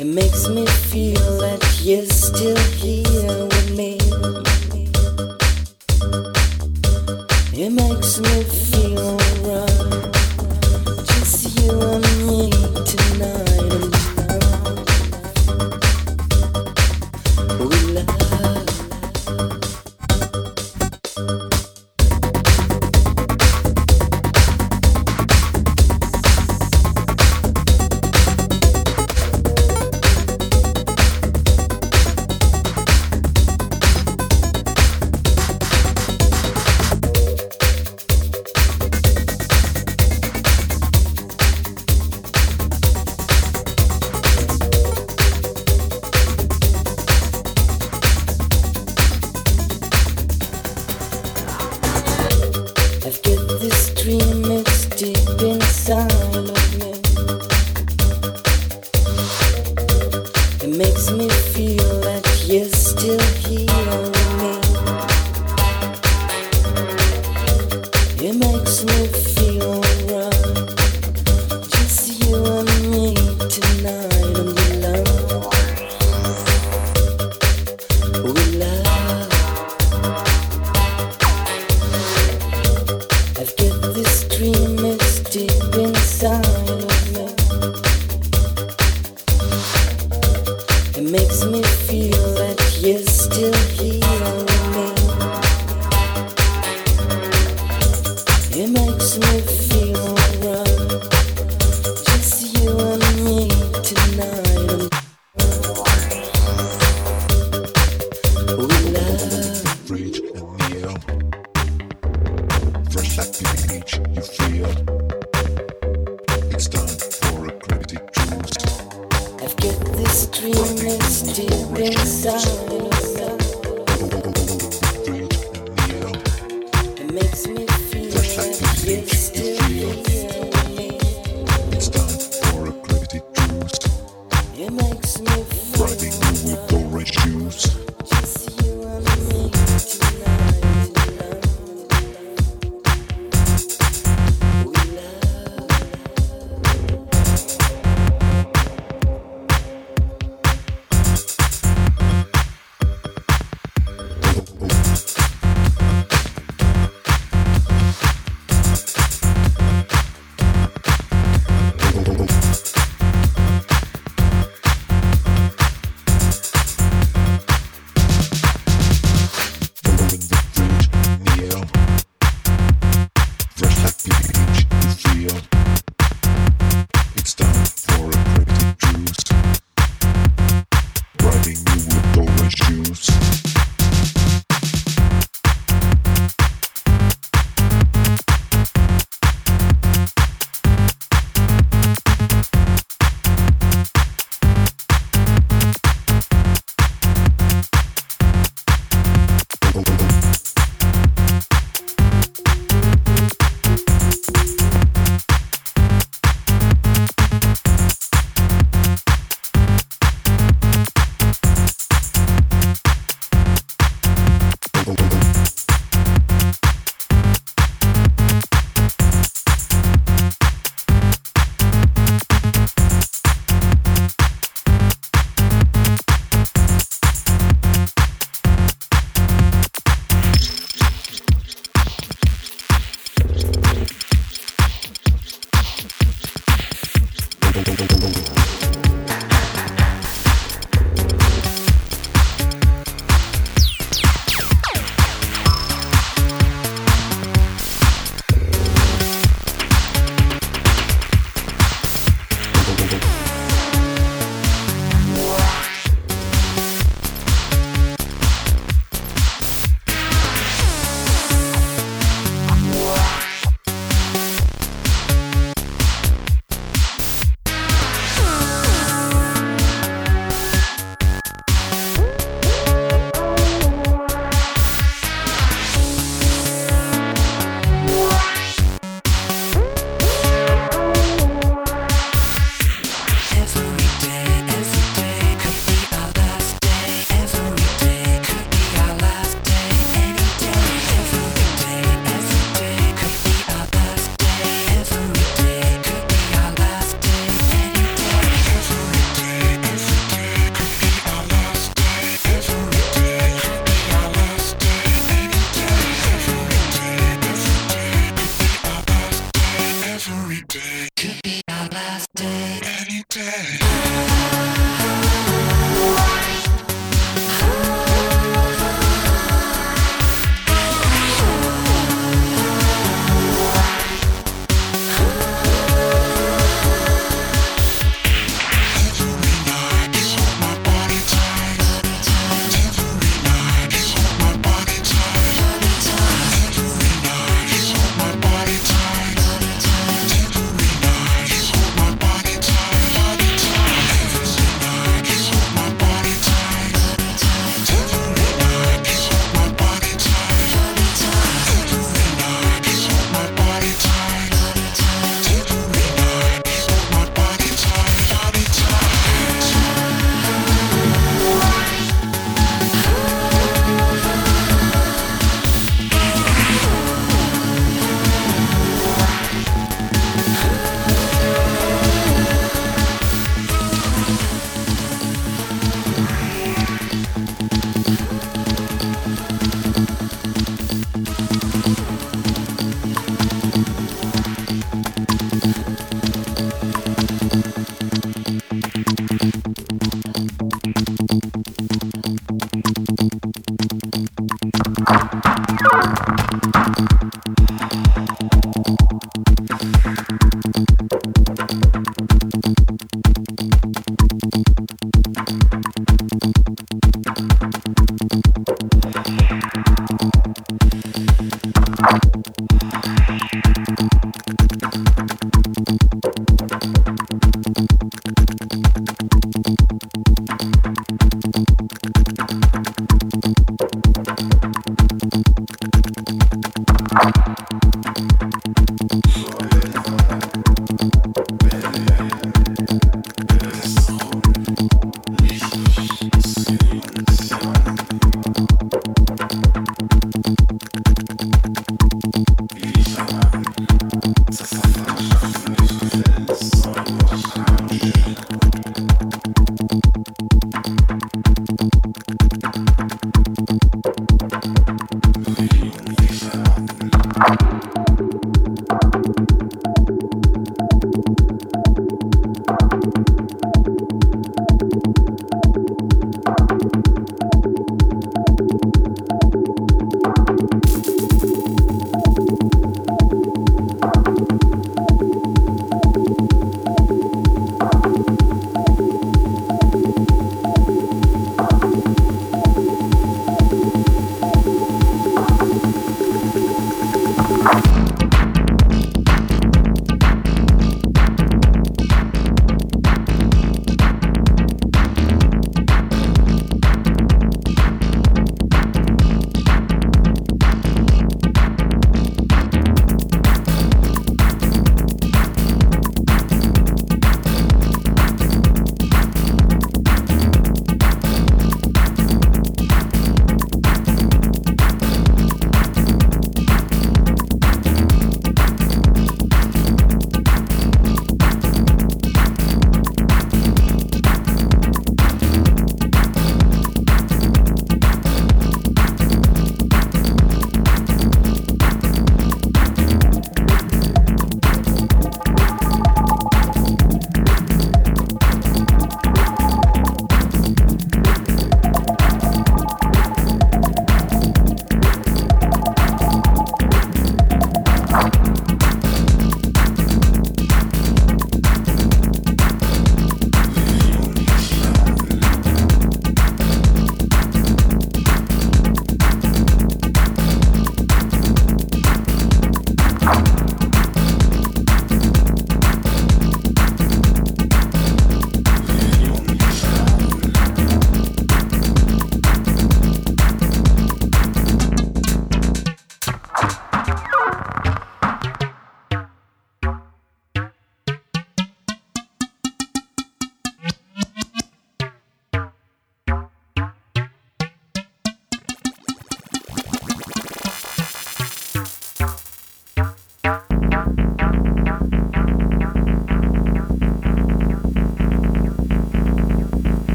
It makes me feel that you're still here with me. It makes me feel.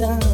Now.